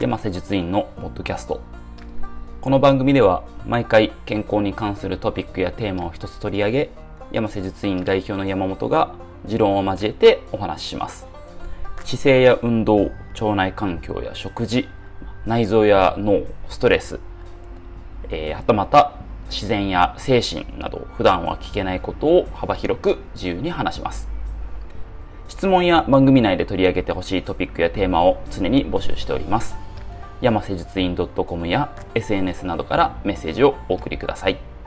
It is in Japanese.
山瀬術院のポッドキャスト。この番組では毎回健康に関するトピックやテーマを一つ取り上げ山瀬術院代表の山本が持論を交えてお話しします。姿勢や運動腸内環境や食事内臓や脳ストレス、えー、はたまた自然や精神など普段は聞けないことを幅広く自由に話します。質問や番組内で取り上げてほしいトピックやテーマを常に募集しております。山施術院 .com や SNS などからメッセージをお送りください。